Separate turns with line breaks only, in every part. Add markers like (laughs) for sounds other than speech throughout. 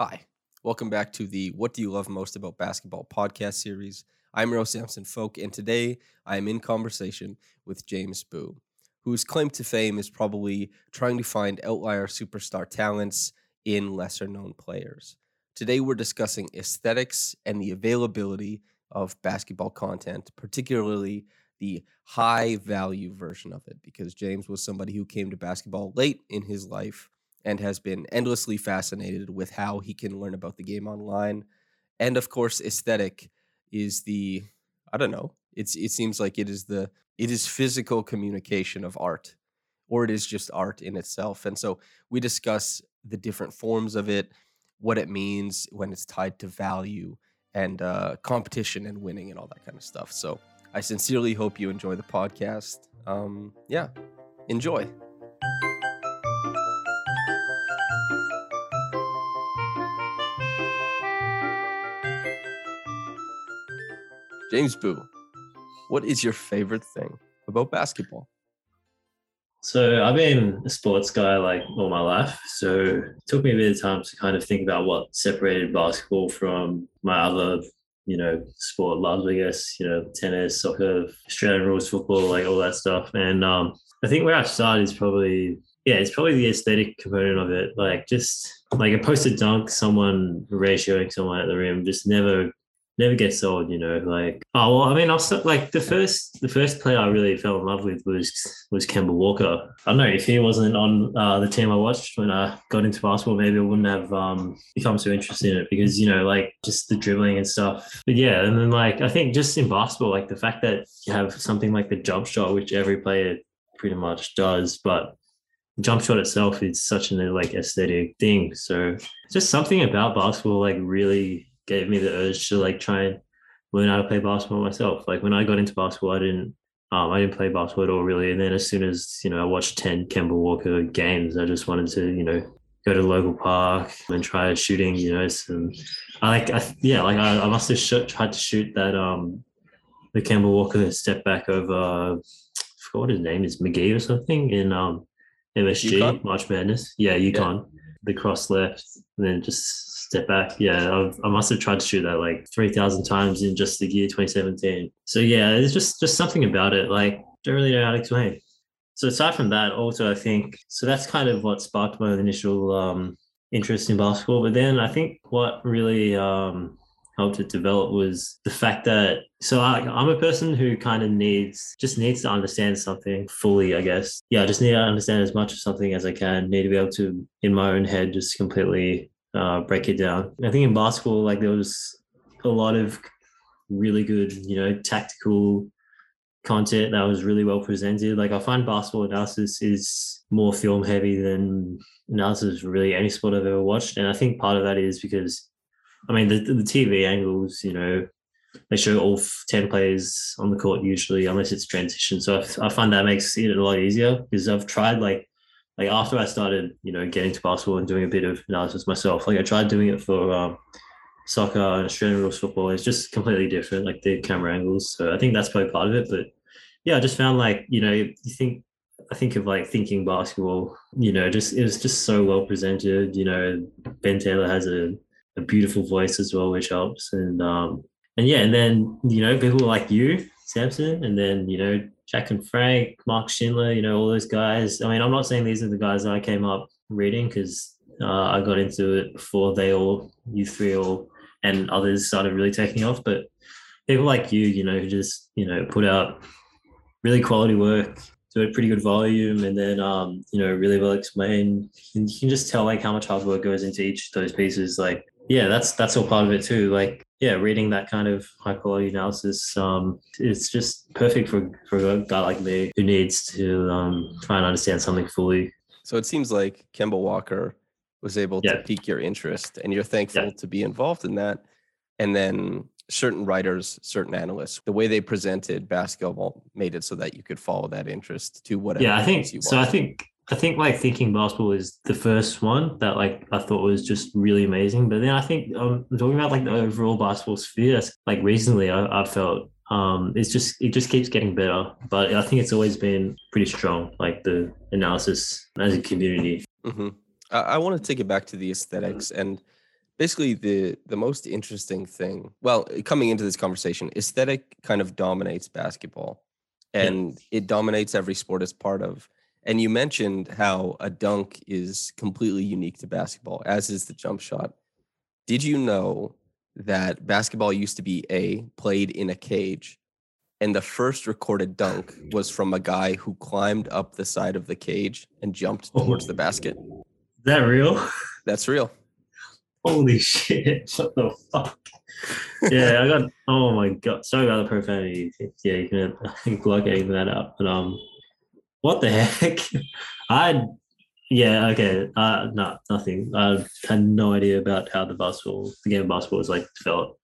Hi, welcome back to the What Do You Love Most About Basketball podcast series. I'm Rose Samson Folk, and today I am in conversation with James Bu, whose claim to fame is probably trying to find outlier superstar talents in lesser known players. Today we're discussing aesthetics and the availability of basketball content, particularly the high value version of it, because James was somebody who came to basketball late in his life and has been endlessly fascinated with how he can learn about the game online. And of course, aesthetic is the I don't know. It's it seems like it is the it is physical communication of art or it is just art in itself. And so we discuss the different forms of it, what it means when it's tied to value and uh, competition and winning and all that kind of stuff. So I sincerely hope you enjoy the podcast. Um, yeah, enjoy. James Bu, what is your favorite thing about basketball?
So I've been a sports guy like all my life. So it took me a bit of time to kind of think about what separated basketball from my other, you know, sport loves, I guess, you know, tennis, soccer, Australian rules football, like all that stuff. And um, I think where I started is probably yeah, it's probably the aesthetic component of it. Like just like a posted dunk, someone ratioing someone at the rim just never never gets old, you know. Like, oh well, I mean, I was like the first the first player I really fell in love with was was Kemba Walker. I don't know if he wasn't on uh, the team I watched when I got into basketball, maybe I wouldn't have um, become so interested in it because you know, like just the dribbling and stuff. But yeah, and then like I think just in basketball, like the fact that you have something like the jump shot, which every player pretty much does, but jump shot itself is such an like aesthetic thing. So just something about basketball like really gave me the urge to like try and learn how to play basketball myself. Like when I got into basketball, I didn't um, I didn't play basketball at all really. And then as soon as, you know, I watched 10 Kemba Walker games, I just wanted to, you know, go to the local park and try shooting, you know, some, I like, I, yeah, like I, I must have shot, tried to shoot that, um, the Kemba Walker step back over, I forgot what his name is, McGhee or something in, um, MSG, UConn? March Madness. Yeah, UConn. Yeah. The cross left and then just step back. Yeah, I've, i must have tried to shoot that like 3,000 times in just the year 2017. So yeah, it's just just something about it. Like, don't really know how to explain. So aside from that, also I think so that's kind of what sparked my initial um, interest in basketball. But then I think what really um, helped it develop was the fact that so I, am a person who kind of needs just needs to understand something fully i guess yeah i just need to understand as much of something as i can need to be able to in my own head just completely uh, break it down. I think in basketball, like there was a lot of really good, you know, tactical content that was really well presented. Like I find basketball analysis is more film heavy than analysis really any sport I've ever watched. And I think part of that is because, I mean, the, the TV angles, you know, they show all 10 players on the court usually, unless it's transition. So I, I find that makes it a lot easier because I've tried like like after I started, you know, getting to basketball and doing a bit of analysis myself, like I tried doing it for um, soccer and Australian rules football. It's just completely different, like the camera angles. So I think that's probably part of it. But yeah, I just found like, you know, you think I think of like thinking basketball, you know, just it was just so well presented. You know, Ben Taylor has a, a beautiful voice as well, which helps. And um and yeah, and then, you know, people like you, Samson, and then, you know, Jack and Frank, Mark Schindler, you know, all those guys. I mean, I'm not saying these are the guys that I came up reading because uh, I got into it before they all, you three all, and others started really taking off. But people like you, you know, who just, you know, put out really quality work, do a pretty good volume, and then, um, you know, really well explained. You can just tell like how much hard work goes into each of those pieces. Like, yeah, that's that's all part of it too. Like yeah, reading that kind of high quality analysis, um, it's just perfect for for a guy like me who needs to um, try and understand something fully.
So it seems like Kemba Walker was able
Yeah.
to pique your interest and you're thankful to be involved in that. And then certain writers, certain analysts, the way they presented basketball made it so that you could follow that interest to whatever.
yeah, I think so. I think I think like thinking basketball is the first one that like I thought was just really amazing. But then I think um talking about like the overall basketball sphere, like recently I, I felt um it's just it just keeps getting better. But I think it's always been pretty strong, like the analysis as a community.
hmm I, I want to take it back to the aesthetics and basically the the most interesting thing. Well, coming into this conversation, aesthetic kind of dominates basketball, and it dominates every sport it's part of. And you mentioned how a dunk is completely unique to basketball, as is the jump shot. Did you know that basketball used to be a played in a cage? And the first recorded dunk was from a guy who climbed up the side of the cage and jumped towards the basket.
Is that real? (laughs)
That's real.
Holy shit! (laughs) What the fuck? Yeah, I got. Oh my god! Sorry about the profanity. Yeah, you can. I think like editing that out. But um, what the heck? (laughs) I. Yeah. Okay. Uh, no, nothing. I had no idea about how the basketball, the game of basketball, was like developed.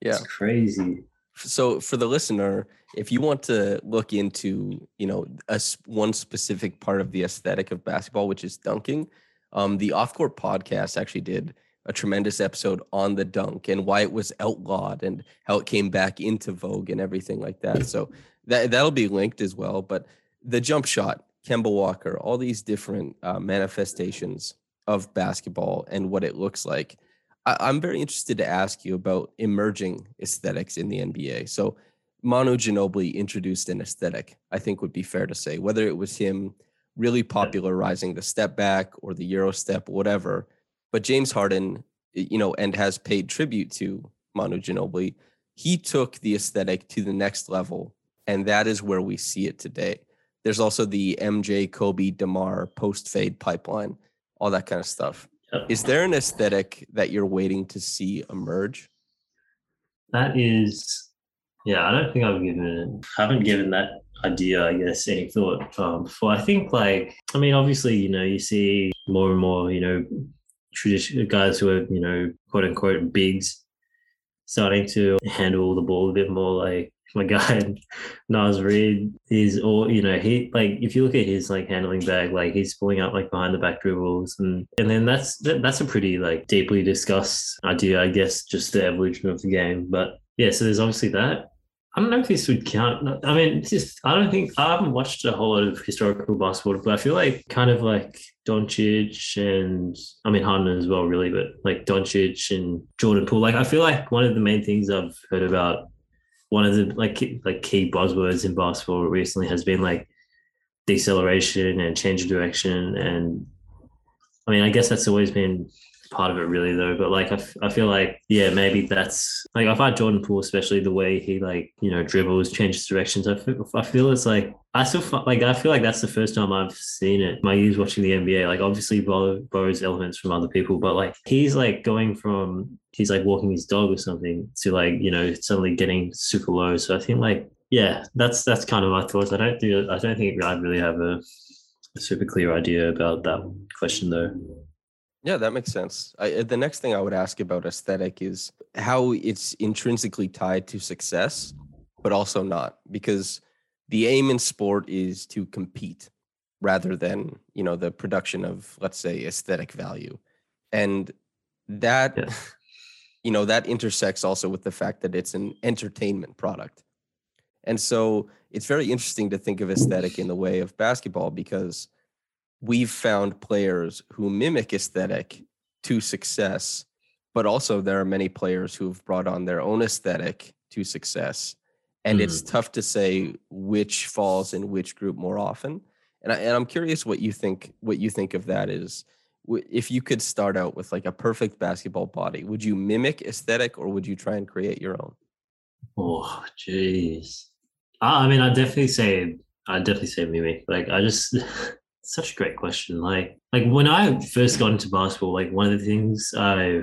Yeah.
It's crazy.
So for the listener, if you want to look into, you know, a one specific part of the aesthetic of basketball, which is dunking, um, the Off Court podcast actually did a tremendous episode on the dunk and why it was outlawed and how it came back into vogue and everything like that. So that that'll be linked as well. But the jump shot, Kemba Walker, all these different uh, manifestations of basketball and what it looks like. I, I'm very interested to ask you about emerging aesthetics in the NBA. So Manu Ginobili introduced an aesthetic, I think would be fair to say, whether it was him really popularizing the step back or the Euro step, whatever. But James Harden, you know, and has paid tribute to Manu Ginobili. He took the aesthetic to the next level, and that is where we see it today. There's also the MJ, Kobe, DeMar post fade pipeline, all that kind of stuff.
Yep.
Is there an aesthetic that you're waiting to see emerge?
That is, yeah. I don't think I've given, haven't given that idea, I guess, any thought um, before. I think, like, I mean, obviously, you know, you see more and more, you know, traditional guys who are, you know, quote unquote bigs, starting to handle the ball a bit more. Like my guy (laughs) Naz Reid is, all you know, he like if you look at his like handling bag, like he's pulling out like behind the back dribbles, and and then that's that, that's a pretty like deeply discussed idea, I guess, just the evolution of the game. But yeah, so there's obviously that. I don't know if this would count. I mean, it's just I don't think I haven't watched a whole lot of historical basketball, but I feel like kind of like Doncic and I mean Harden as well, really, but like Doncic and Jordan Poole. Like I feel like one of the main things I've heard about one of the like like key buzzwords in basketball recently has been like deceleration and change of direction and I mean I guess that's always been part of it really though. But like I, f- I feel like yeah maybe that's like I find Jordan Poole especially the way he like you know dribbles changes directions I feel, I feel it's like I still fi- like I feel like that's the first time I've seen it. My years watching the NBA like obviously borrow, borrows elements from other people but like he's like going from he's like walking his dog or something to like you know suddenly getting super low. So I think like yeah that's that's kind of my thoughts. I don't do I don't think I really have a super clear idea about that question though
Yeah, that makes sense. I, uh, the next thing I would ask about aesthetic is how it's intrinsically tied to success, but also not, because the aim in sport is to compete rather than you know the production of let's say aesthetic value, and that
Yeah. (laughs)
you know that intersects also with the fact that it's an entertainment product, and so it's very interesting to think of aesthetic in the way of basketball because we've found players who mimic aesthetic to success, but also there are many players who have brought on their own aesthetic to success. And it's mm. tough to say which falls in which group more often. And, I, and I'm curious what you think. What you think of that is, if you could start out with like a perfect basketball body, would you mimic aesthetic or would you try and create your own?
Oh, jeez. I I mean, I definitely say, I definitely say mimic. Like, I just, (laughs) such a great question. Like, like when I first got into basketball, like one of the things I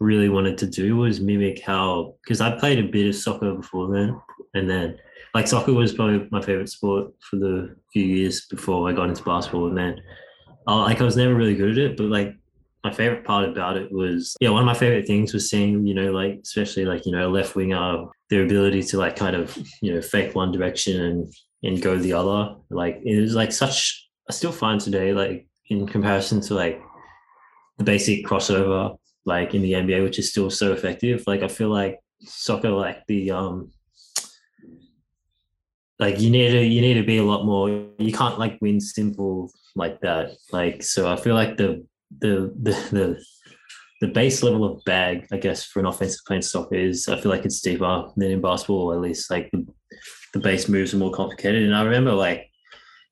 really wanted to do was mimic how, because I played a bit of soccer before then, and then like soccer was probably my favorite sport for the few years before I got into basketball, and then uh, like I was never really good at it, but like my favorite part about it was yeah one of my favorite things was seeing you know like especially like you know a left winger their ability to like kind of you know fake one direction and and go the other like it was like such I still find today like in comparison to like the basic crossover like in the NBA which is still so effective like I feel like soccer like the um like you need to you need to be a lot more you can't like win simple like that like so i feel like the the the the, the base level of bag i guess for an offensive player in soccer is i feel like it's deeper than in basketball at least like the, the base moves are more complicated and i remember like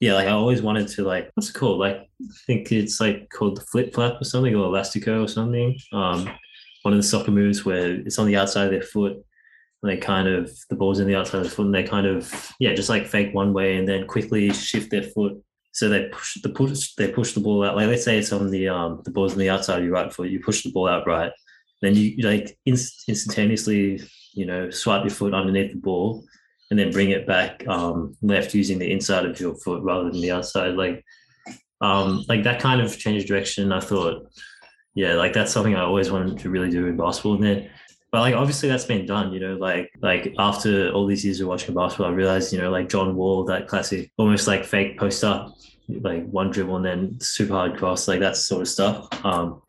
yeah like i always wanted to like what's it called? Like i think it's like called the flip flap or something or elastico or something. Um one of the soccer moves where it's on the outside of their foot and they kind of the ball's in the outside of the foot and they kind of yeah just like fake one way and then quickly shift their foot. So they push the push they push the ball out. Like let's say it's on the um the ball's on the outside of your right foot you push the ball out right? Then you like inst- instantaneously you know swipe your foot underneath the ball and then bring it back um left using the inside of your foot rather than the outside like um like that kind of change of direction i thought yeah like that's something i always wanted to really do in basketball and then but like obviously that's been done, you know, like like after all these years of watching basketball, I realized, you know, like John Wall, that classic almost like fake post up, like one dribble and then super hard cross, like that sort of stuff. Um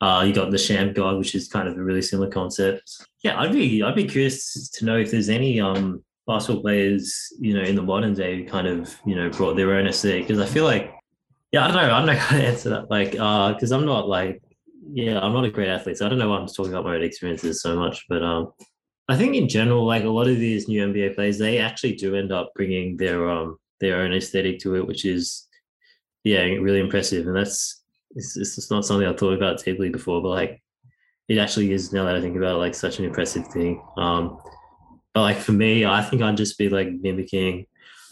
uh, you got the Shammgod, which is kind of a really similar concept. Yeah, I'd be I'd be curious to know if there's any um basketball players, you know, in the modern day who kind of, you know, brought their own aesthetic. Because I feel like, yeah, I don't know, I'm not (laughs) gonna answer that. Like, uh, because I'm not like yeah, I'm not a great athlete, so I don't know why I'm talking about my own experiences so much. But um, I think in general, like a lot of these new NBA players, they actually do end up bringing their um their own aesthetic to it, which is yeah, really impressive. And that's it's, it's not something I thought about deeply before, but like it actually is now that I think about it, like such an impressive thing. Um, but like for me, I think I'd just be like mimicking,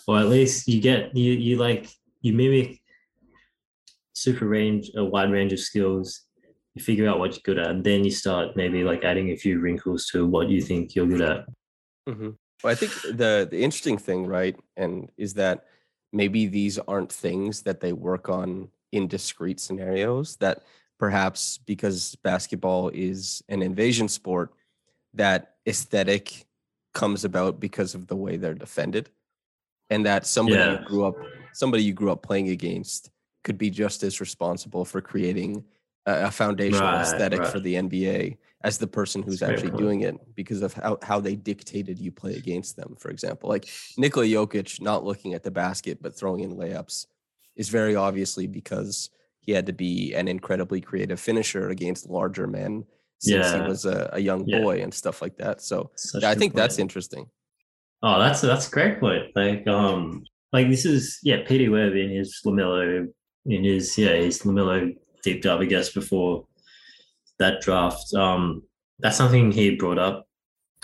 or at least you get you you like you mimic super range a wide range of skills you figure out what you're good at, and then you start maybe like adding a few wrinkles to what you think you're good at.
Mm-hmm. Well, I think the the interesting thing, right, and is that maybe these aren't things that they work on in discrete scenarios. That perhaps because basketball is an invasion sport, that aesthetic comes about because of the way they're defended, and that somebody yeah. you grew up somebody you grew up playing against could be just as responsible for creating a foundational right, aesthetic right. for the NBA as the person who's That's actually doing it because of how, how they dictated you play against them. For example, like Nikola Jokic not looking at the basket but throwing in layups is very obviously because he had to be an incredibly creative finisher against larger men since yeah. he was a, a young boy yeah. and stuff like that. So I think point. that's interesting.
Oh, that's that's a great point. Like um like this is yeah, Petey Webb in his Lamelo in his yeah, his Lamelo deep dive, I guess, before that draft. Um, that's something he brought up.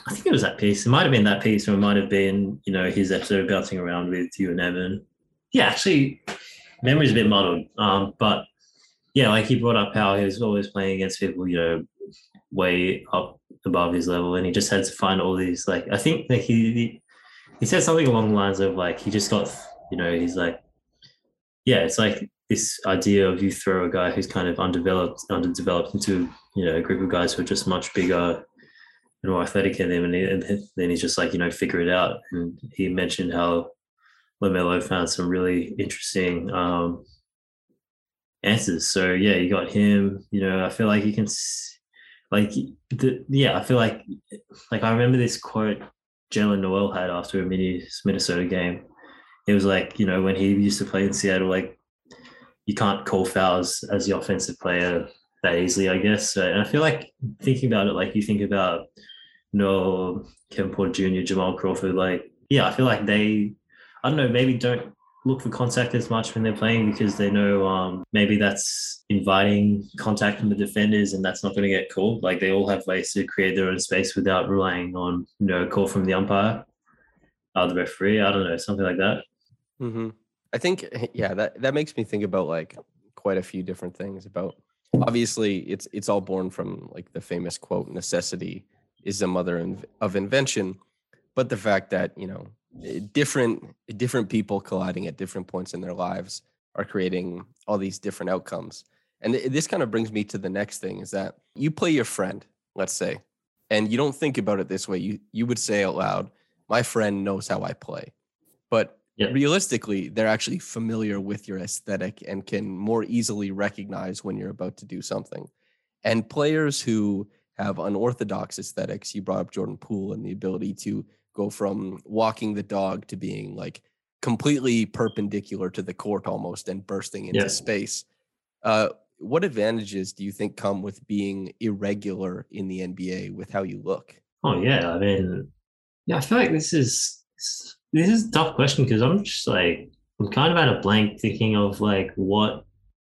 I think it was that piece. It might have been that piece, or it might have been, you know, his episode bouncing around with you and Evan. Yeah, actually, memory's a bit muddled. Um, but yeah, like he brought up how he was always playing against people, you know, way up above his level, and he just had to find all these. Like, I think that he he, said something along the lines of like he just got, you know, he's like, yeah, it's like this idea of you throw a guy who's kind of undeveloped, underdeveloped into you know a group of guys who are just much bigger and more athletic than him, and, he, and then he's just like you know figure it out. And he mentioned how Lamelo found some really interesting um, answers. So yeah, you got him. You know, I feel like you can like the, yeah, I feel like like I remember this quote Jaylen Nowell had after a Minnesota game. It was like you know when he used to play in Seattle, like you can't call fouls as the offensive player that easily, I guess. So, and I feel like thinking about it, like you think about know Kevin Porter Jr., Jamal Crawford, like yeah, I feel like they, I don't know, maybe don't look for contact as much when they're playing because they know um, maybe that's inviting contact from the defenders and that's not going to get called. Like they all have ways to create their own space without relying on you know a call from the umpire, uh, the referee. I don't know, something like that.
Mm-hmm. I think (laughs) yeah, that that makes me think about like quite a few different things about obviously it's it's all born from like the famous quote necessity is the mother of invention but the fact that you know Eh, different different people colliding at different points in their lives are creating all these different outcomes And th- this kind of brings me to the next thing is that you play your friend, let's say, and you don't think about it this way. You you would say out loud, "My friend knows how I play," but
Yeah.
realistically, they're actually familiar with your aesthetic and can more easily recognize when you're about to do something. And players who have unorthodox aesthetics, you brought up Jordan Poole and the ability to go from walking the dog to being like completely perpendicular to the court almost and bursting into
Yeah.
space. Uh, what advantages do you think come with being irregular in the NBA with how you look?
Oh yeah, I mean, yeah, I feel like this is this is a tough question because I'm just like I'm kind of at a blank thinking of like what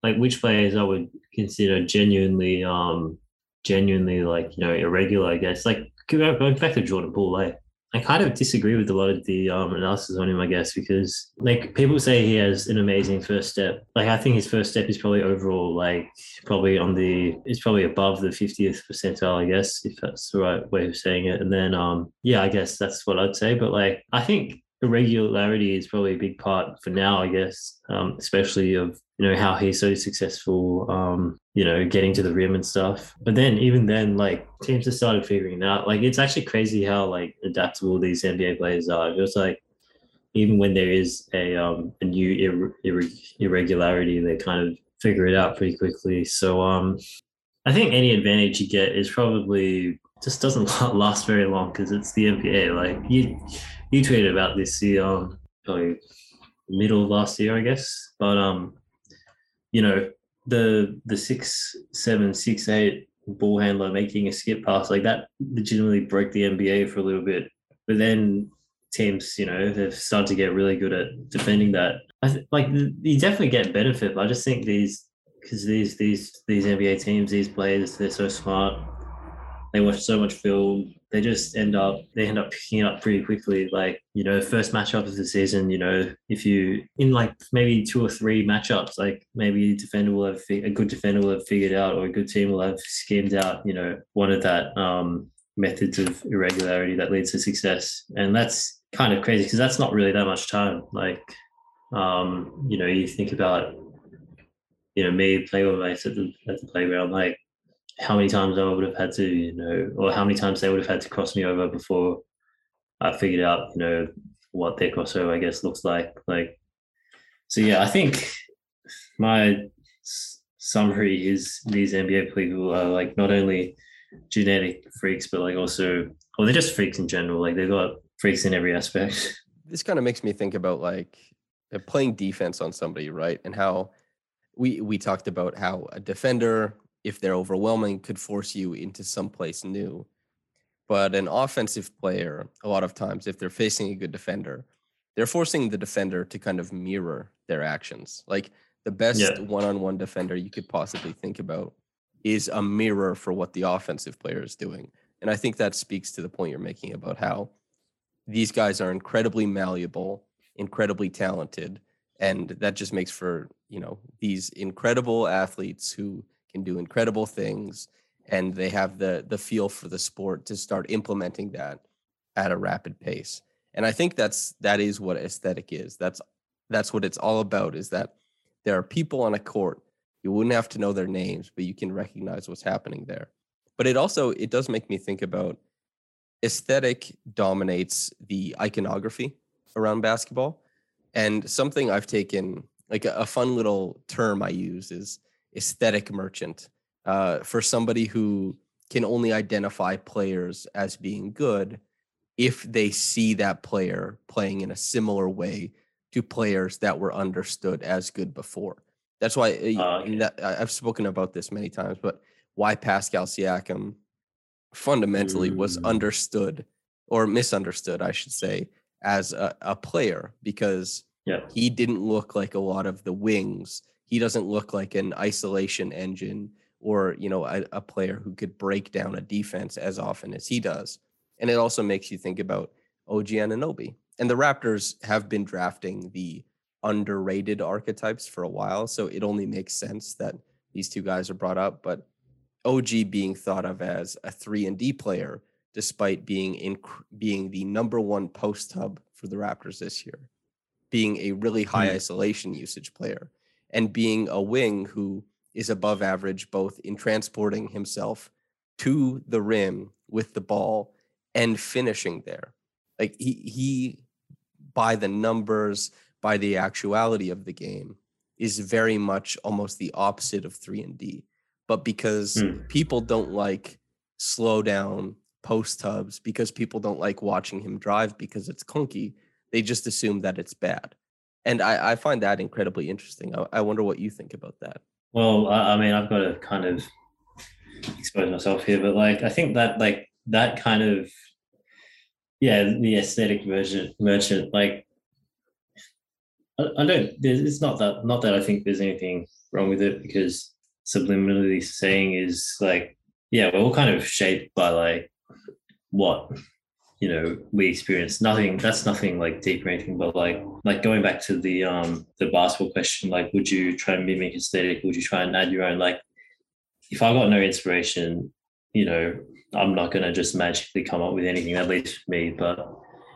like which players I would consider genuinely um genuinely like you know irregular. I guess like go- going back to Jordan Poole, like I kind of disagree with a lot of the um, analysis on him, I guess, because like people say he has an amazing first step. Like I think his first step is probably overall like probably on the it's probably above the 50th percentile, I guess, if that's the right way of saying it. And then um yeah, I guess that's what I'd say. But like I think irregularity is probably a big part for now, I guess, um, especially of you know how he's so successful, um, you know, getting to the rim and stuff. But then even then, like teams have started figuring it out. Like it's actually crazy how like adaptable these NBA players are. It was like even when there is a um a new ir- ir- irregularity, they kind of figure it out pretty quickly. So um, I think any advantage you get is probably just doesn't (laughs) last very long because it's the NBA. Like you, you tweeted about this the um probably middle of last year, I guess. But um, you know the the six seven six eight ball handler making a skip pass like that legitimately broke the NBA for a little bit. But then teams, you know, they've started to get really good at defending that. I th- like you definitely get benefit, but I just think these because these these these NBA teams, these players, they're so smart. They watch so much film. They just end up they end up picking up pretty quickly. Like you know, first matchup of the season. You know, if you in like maybe two or three matchups, like maybe defender will have a good defender will have figured out, or a good team will have schemed out. You know, one of that um, methods of irregularity that leads to success, and that's kind of crazy because that's not really that much time. Like, um, you know, you think about you know, me playing with mates at the at the playground, like how many times I would have had to, you know, or how many times they would have had to cross me over before I figured out, you know, what their crossover, I guess, looks like. Like, so yeah, I think my summary is these NBA people are like not only genetic freaks, but like also, well, they're just freaks in general. Like they've got freaks in every aspect. (laughs)
This kind of makes me think about like playing defense on somebody, right? And how we we talked about how a defender, if they're overwhelming, could force you into someplace new. But an offensive player, a lot of times, if they're facing a good defender, they're forcing the defender to kind of mirror their actions. Like the best
Yeah.
one-on-one defender you could possibly think about is a mirror for what the offensive player is doing. And I think that speaks to the point you're making about how these guys are incredibly malleable, incredibly talented, and that just makes for, you know, these incredible athletes who can do incredible things and they have the the feel for the sport to start implementing that at a rapid pace. And I think that's that is what aesthetic is. That's that's what it's all about is that there are people on a court you wouldn't have to know their names but you can recognize what's happening there but it also it does make me think about aesthetic dominates the iconography around basketball and something i've taken like a, a fun little term i use is aesthetic merchant uh, for somebody who can only identify players as being good if they see that player playing in a similar way to players that were understood as good before. That's why uh, and that, I've spoken about this many times, but why Pascal Siakam fundamentally was
Mm.
understood or misunderstood, I should say, as a, a player because
Yeah.
he didn't look like a lot of the wings. He doesn't look like an isolation engine or you know a, a player who could break down a defense as often as he does. And it also makes you think about OG Anunoby. And the Raptors have been drafting the underrated archetypes for a while, so it only makes sense that these two guys are brought up. But OG being thought of as a three and D player, despite being in being the number one post hub for the Raptors this year, being a really high
Hmm.
isolation usage player, and being a wing who is above average both in transporting himself to the rim with the ball and finishing there. Like he he by the numbers, by the actuality of the game is very much almost the opposite of 3 and D. But because mm. people don't like slow down post hubs because people don't like watching him drive because it's clunky, they just assume that it's bad. And I, I find that incredibly interesting. I, I wonder what you think about that.
Well, I, mean, I've got to kind of expose myself here, but like, I think that like that kind of, yeah, the aesthetic merchant, merchant, like, I, I don't. There's it's not that. Not that I think there's anything wrong with it because subliminally saying is like, yeah, we're all kind of shaped by like what you know we experience nothing that's nothing like deep or anything but like like going back to the um the basketball question like would you try and mimic aesthetic? Would you try and add your own? Like if i got no inspiration you know i'm not going to just magically come up with anything at least me but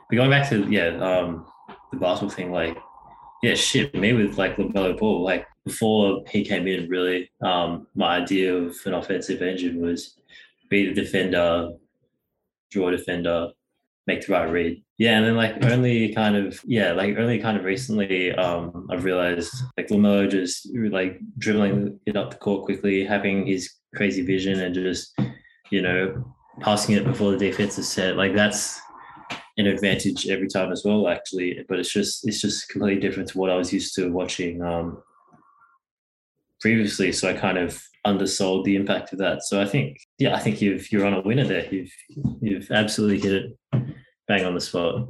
but going back to yeah um the basketball thing like yeah shit me with like LaMelo Ball like before he came in really um my idea of an offensive engine was be the defender draw defender make the right read. Yeah, and then like only kind of yeah, like only kind of recently, um, I've realized like LaMelo just like dribbling it up the court quickly, having his crazy vision, and just you know passing it before the defense is set. Like that's an advantage every time as well, actually. But it's just it's just completely different to what I was used to watching um, previously. So I kind of undersold the impact of that. So I think, yeah, I think you've you're on a winner there. You've you've absolutely hit it bang on the spot.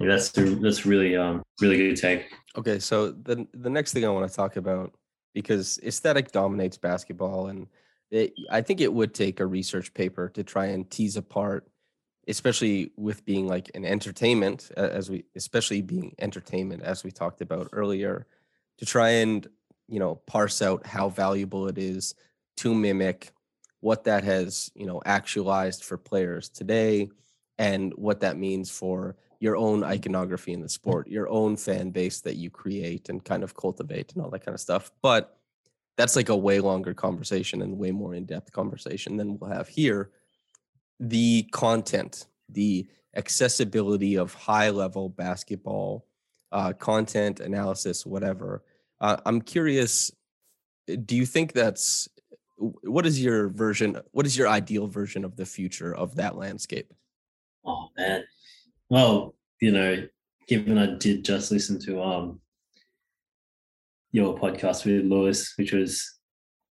That's that's really um really good take.
Okay, so the the next thing I want to talk about because aesthetic dominates basketball, and it, I think it would take a research paper to try and tease apart, especially with being like an entertainment, as we especially being entertainment as we talked about earlier, to try and you know parse out how valuable it is to mimic what that has you know actualized for players today and what that means for your own iconography in the sport your own fan base that you create and kind of cultivate and all that kind of stuff but that's like a way longer conversation and way more in-depth conversation than we'll have here the content the accessibility of high level basketball uh, content analysis whatever uh, I'm curious. Uh, do you think that's what is your version? What is your ideal version of the future of that landscape?
Oh man, well, you know, given I did just listen to um your podcast with Lewis, which was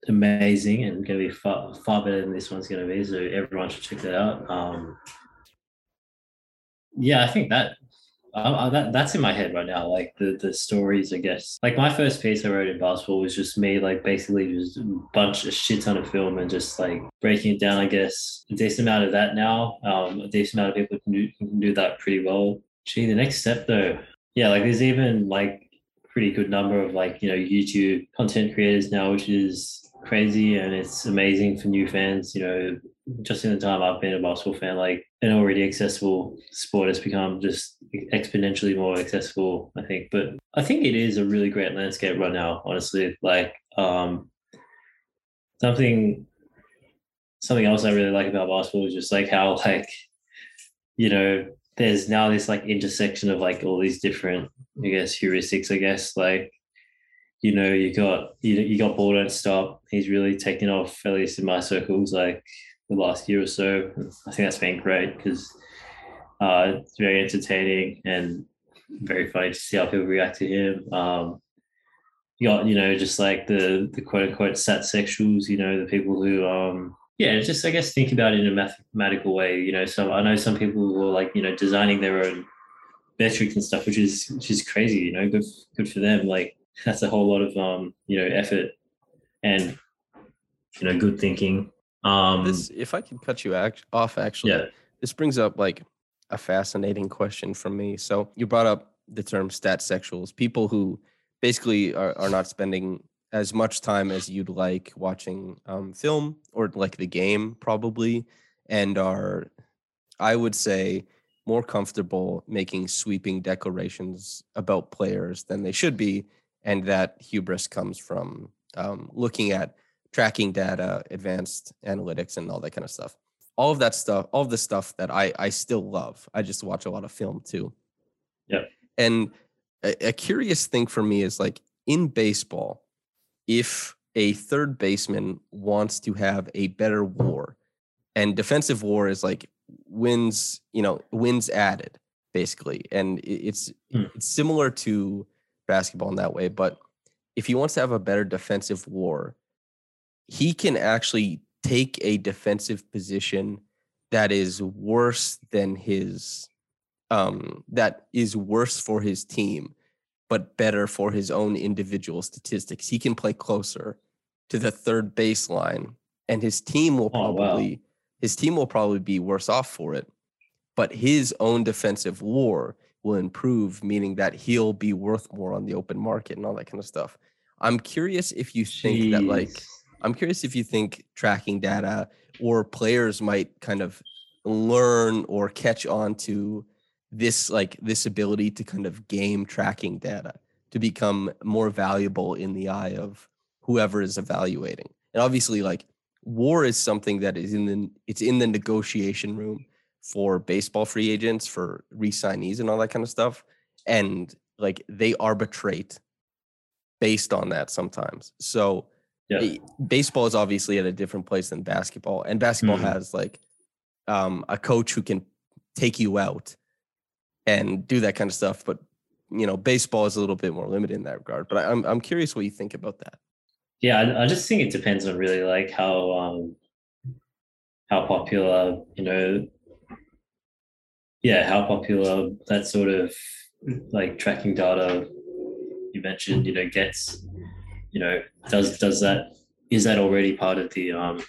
amazing and going to be far far better than this one's going to be. So everyone should check that out. Um, yeah, I think that uh, that, that's in my head right now. Like the the stories, I guess. Like my first piece I wrote in basketball was just me, like basically just a bunch, a shit ton of film and just like breaking it down. I guess a decent amount of that now. Um, a decent amount of people can do, can do that pretty well. Gee, the next step though, yeah, like there's even like pretty good number of like you know YouTube content creators now, which is crazy and it's amazing for new fans. You know, just in the time I've been a basketball fan, like an already accessible sport has become just exponentially more accessible, I think. But I think it is a really great landscape right now, honestly. Like um something something else I really like about basketball is just like how like, you know, there's now this like intersection of like all these different, I guess, heuristics, I guess, like you know, you got you, you got ball don't stop. He's really taken off, at least in my circles. Like the last year or so. I think that's been great because uh, it's very entertaining and very funny to see how people react to him. Um, you got, you know, just like the the quote unquote stat sexuals, you know, the people who um yeah, just I guess think about it in a mathematical way. You know, so I know some people who are like, you know, designing their own metrics and stuff, which is which is crazy, you know, good good for them. Like that's a whole lot of um, you know, effort and you know, good thinking
um, this, if I could cut you act- off, actually, yeah. this brings up like a fascinating question from me. So you brought up the term stat sexuals, people who basically are, are not spending as much time as you'd like watching um, film or like the game, probably, and are, I would say, more comfortable making sweeping declarations about players than they should be. And that hubris comes from um, looking at tracking data, advanced analytics, and all that kind of stuff. All of that stuff, all of the stuff that I I still love. I just watch a lot of film too.
Yeah.
And a, a curious thing for me is like in baseball, if a third baseman wants to have a better war, and defensive war is like wins, you know, wins added basically, and it's
Hmm.
it's similar to basketball in that way. But if he wants to have a better defensive war, he can actually take a defensive position that is worse than his um that is worse for his team but better for his own individual statistics he can play closer to the third baseline and his team will
Oh, wow.
probably his team will probably be worse off for it but his own defensive war will improve meaning that he'll be worth more on the open market and all that kind of stuff. I'm curious if you think that like I'm curious if you think tracking data or players might kind of learn or catch on to this like this ability to kind of game tracking data to become more valuable in the eye of whoever is evaluating. And obviously like war is something that is in the it's in the negotiation room for baseball free agents for re-signees and all that kind of stuff and like they arbitrate based on that sometimes. So
Yeah.
eh, baseball is obviously at a different place than basketball and basketball
Mhm.
has like um, a coach who can take you out and do that kind of stuff but you know baseball is a little bit more limited in that regard but I, i'm i'm curious what you think about that
Yeah, I, I just think it depends on really like how um how popular, you know, yeah, how popular that sort of like tracking data you mentioned, you know, gets, you know, does does that is that already part of the um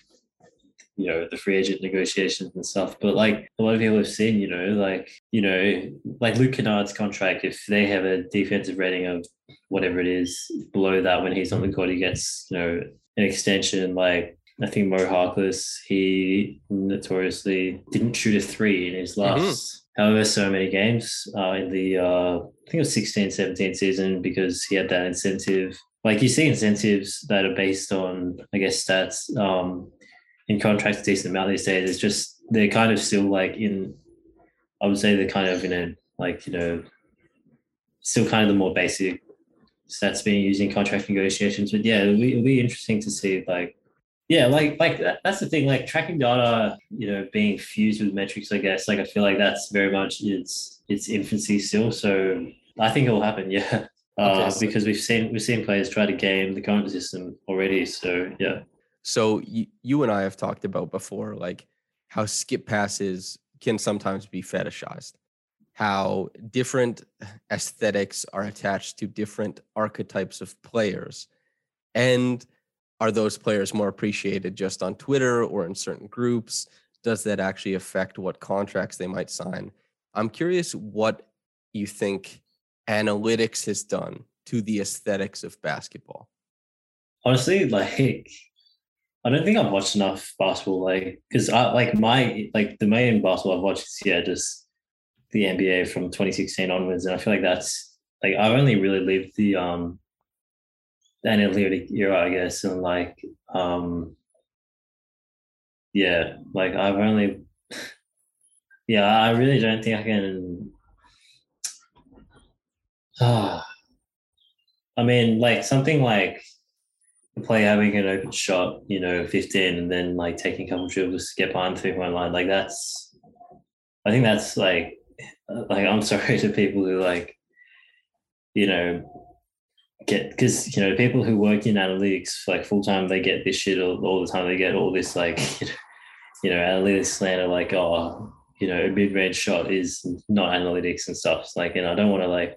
you know the free agent negotiations and stuff? But like a lot of people have seen you know like you know like luke kennard's contract if they have a defensive rating of whatever it is below that when he's on the court he gets you know an extension like i think mo harkless he notoriously didn't shoot a three in his last however so many games uh, in the uh, i think it was 16 17 season because he had that incentive. Like you see incentives that are based on i guess stats um in contracts a decent amount these days. It's just they're kind of still like in i would say they're kind of in a like you know still kind of the more basic stats being used in contract negotiations. But yeah it'll be, it'll be interesting to see like yeah like like that, that's the thing like tracking data you know being fused with metrics i guess like i feel like that's very much its its infancy still so i think it will happen (laughs) yeah. Uh,
Okay, so-
because we've seen we've seen players try to game the current system already so yeah.
So you, you and i have talked about before like how skip passes can sometimes be fetishized. How different aesthetics are attached to different archetypes of players. And are those players more appreciated just on twitter or in certain groups? Does that actually affect what contracts they might sign? I'm curious what you think analytics has done to the aesthetics of basketball.
Honestly (laughs) like i don't think i've watched enough basketball like because i like my like the main basketball i've watched is yeah just the nba from 2016 onwards and i feel like that's like i've only really lived the um the analytic era i guess and like um yeah like i've only (sighs) yeah i really don't think i can ah (sighs) i mean like something like player having an open shot, you know, 15 and then like taking a couple dribbles to get behind three point line. Like that's, I think that's like, uh, (sighs) like I'm (laughs) sorry to people who like, you know, get because you know people who work in analytics like full time they get this shit all, all the time. They get all this like, you (laughs) know, you know analytics slander like oh you know a mid range shot is not analytics and stuff. It's like and I don't want to like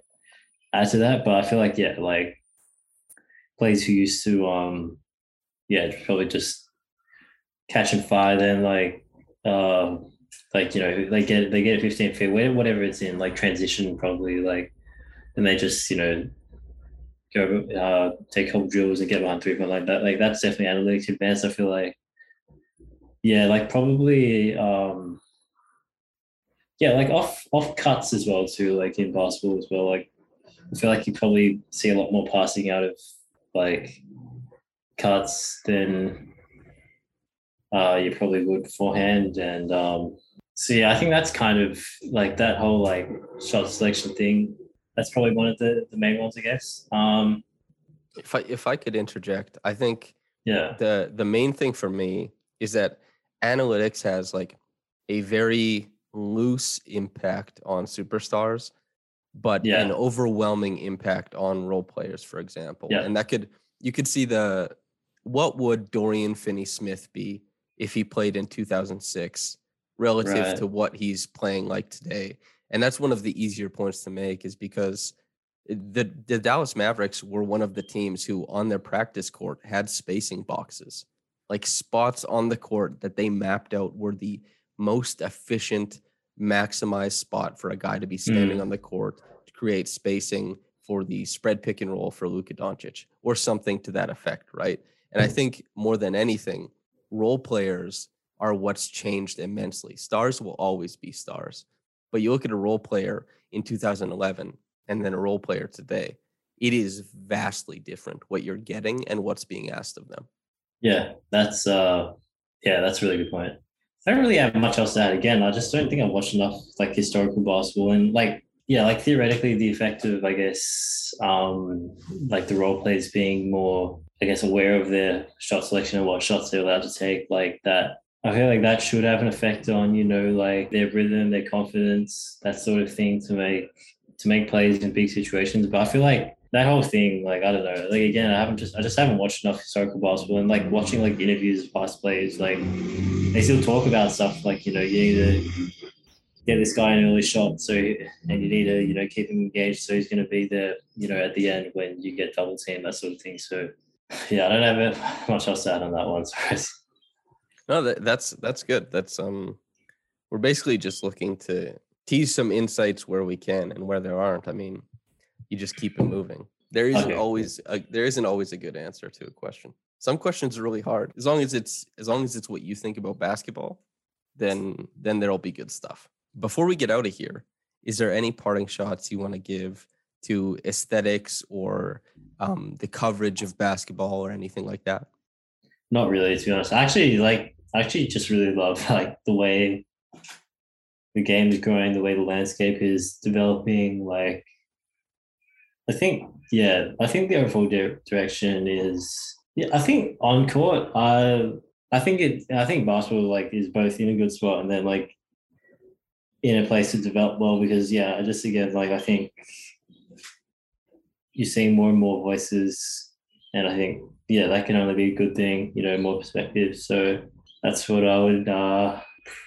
add to that, but I feel like yeah like players who used to um yeah probably just catch and fire then like um like you know they get they get a 15 feet whatever it's in like transition probably like and they just you know go uh take couple drills and get behind three point like that like that's definitely analytics advanced i feel like yeah like probably um yeah like off off cuts as well too like in basketball as well like i feel like you probably see a lot more passing out of like cuts than uh, you probably would beforehand. And um, so yeah, I think that's kind of like that whole like shot selection thing. That's probably one of the, the main ones, I guess. Um,
if I if I could interject, I think
yeah
the the main thing for me is that analytics has like a very loose impact on superstars, but
Yeah.
an overwhelming impact on role players, for example.
Yeah.
And that could you could see the what would Dorian Finney Smith be if he played in 2006 relative
Right.
to what he's playing like today. And that's one of the easier points to make is because the the Dallas Mavericks were one of the teams who on their practice court had spacing boxes. Like spots on the court that they mapped out were the most efficient maximized spot for a guy to be standing
Mm.
on the court to create spacing for the spread pick and roll for Luka Doncic or something to that effect, right? And I think more than anything, role players are what's changed immensely. Stars will always be stars. But you look at a role player in 2011 and then a role player today, it is vastly different what you're getting and what's being asked of them.
Yeah, that's uh yeah, that's a really good point. I don't really have much else to add. Again, I just don't think I've watched enough like historical basketball and like yeah, like theoretically the effect of I guess um like the role players being more I guess aware of their shot selection and what shots they're allowed to take, like that I feel like that should have an effect on, you know, like their rhythm, their confidence, that sort of thing to make to make plays in big situations. But I feel like that whole thing, like I don't know, like again, I haven't just I just haven't watched enough historical basketball and like watching like interviews of past players, like they still talk about stuff like you know you need to get this guy an early shot, so and you need to you know keep him engaged, so he's going to be there, you know, at the end when you get double team that sort of thing. So (laughs) yeah, I don't have much else to add on that one. Sorry.
No, that, that's that's good. That's um, we're basically just looking to tease some insights where we can and where there aren't. I mean, you just keep it moving. There isn't
Okay.
always a, there isn't always a good answer to a question. Some questions are really hard. As long as it's as long as it's what you think about basketball, then then there'll be good stuff. Before we get out of here, is there any parting shots you want to give to aesthetics or um, the coverage of basketball or anything like that?
Not really, to be honest. Actually like I actually just really love (laughs) like the way the game is growing, the way the landscape is developing. Like I think, yeah, I think the overall di- direction is yeah, I think on court, I I think it I think basketball like is both in a good spot and then like in a place to develop well because yeah, just again like I think you're seeing more and more voices and I think yeah, that can only be a good thing, you know, more perspective. So that's what I would uh,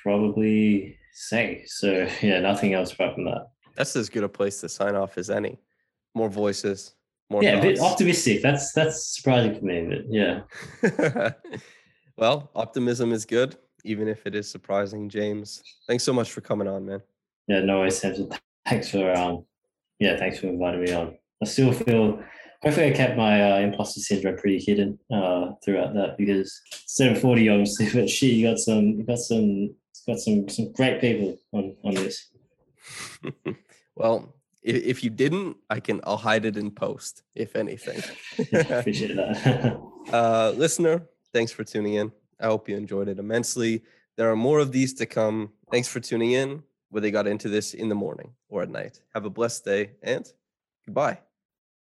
probably say. So (laughs) yeah, nothing else apart from that.
That's as good a place to sign off as any. More voices, more
yeah, a bit optimistic. That's that's surprising for me, but yeah. (laughs)
well, optimism is good, even if it is surprising. James, thanks so much for coming on, man.
Yeah, no worries, Samson. Thanks for um yeah, thanks for inviting me on. I still feel hopefully I kept my uh, imposter syndrome pretty hidden uh throughout that because instead of 40 obviously, (laughs) but she—you got some you got some got some some great people on on this. (laughs)
well, if, if you didn't, I can. I'll hide it in post, if anything. (laughs)
Appreciate that.
uh, listener, thanks for tuning in. I hope you enjoyed it immensely. There are more of these to come. Thanks for tuning in. Whether you got into this in the morning or at night. Have a blessed day and goodbye.